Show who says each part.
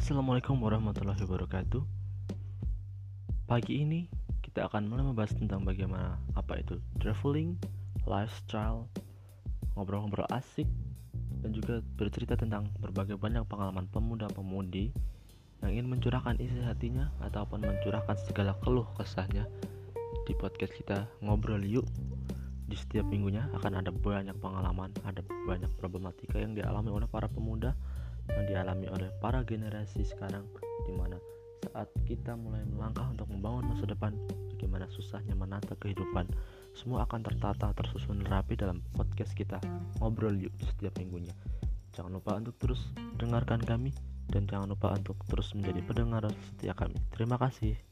Speaker 1: Assalamualaikum warahmatullahi wabarakatuh. Pagi ini kita akan mulai membahas tentang bagaimana apa itu traveling, lifestyle, ngobrol-ngobrol asik, dan juga bercerita tentang berbagai banyak pengalaman pemuda-pemudi yang ingin mencurahkan isi hatinya ataupun mencurahkan segala keluh kesahnya di podcast kita ngobrol yuk di setiap minggunya akan ada banyak pengalaman, ada banyak problematika yang dialami oleh para pemuda, yang dialami oleh para generasi sekarang, di mana saat kita mulai melangkah untuk membangun masa depan, bagaimana susahnya menata kehidupan, semua akan tertata, tersusun rapi dalam podcast kita ngobrol yuk setiap minggunya. Jangan lupa untuk terus dengarkan kami dan jangan lupa untuk terus menjadi pendengar setia kami. Terima kasih.